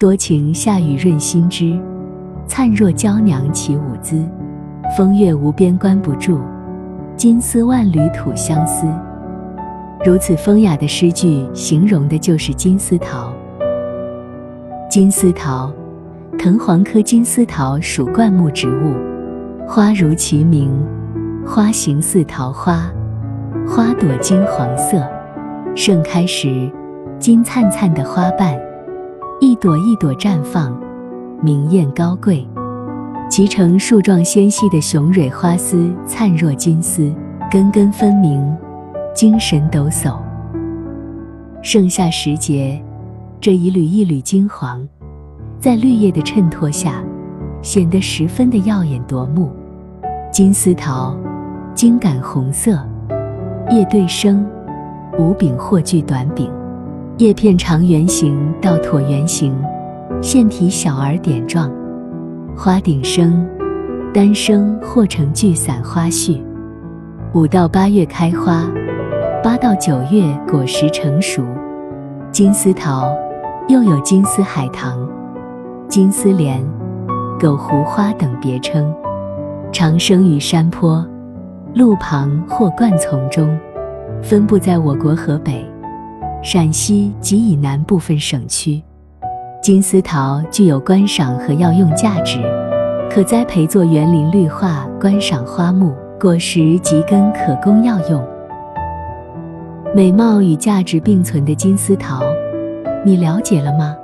多情夏雨润心枝，灿若娇娘起舞姿。风月无边关不住，金丝万缕吐相思。如此风雅的诗句，形容的就是金丝桃。金丝桃，藤黄科金丝桃属灌木植物，花如其名，花形似桃花，花朵金黄色，盛开时金灿灿的花瓣。一朵一朵绽放，明艳高贵，其成树状纤细的雄蕊花丝灿若金丝，根根分明，精神抖擞。盛夏时节，这一缕一缕金黄，在绿叶的衬托下，显得十分的耀眼夺目。金丝桃，茎秆红色，叶对生，无柄或具短柄。叶片长圆形到椭圆形，腺体小而点状，花顶生，单生或成聚散花序。五到八月开花，八到九月果实成熟。金丝桃又有金丝海棠、金丝莲、狗胡花等别称，常生于山坡、路旁或灌丛中，分布在我国河北。陕西及以南部分省区，金丝桃具有观赏和药用价值，可栽培作园林绿化、观赏花木，果实及根可供药用。美貌与价值并存的金丝桃，你了解了吗？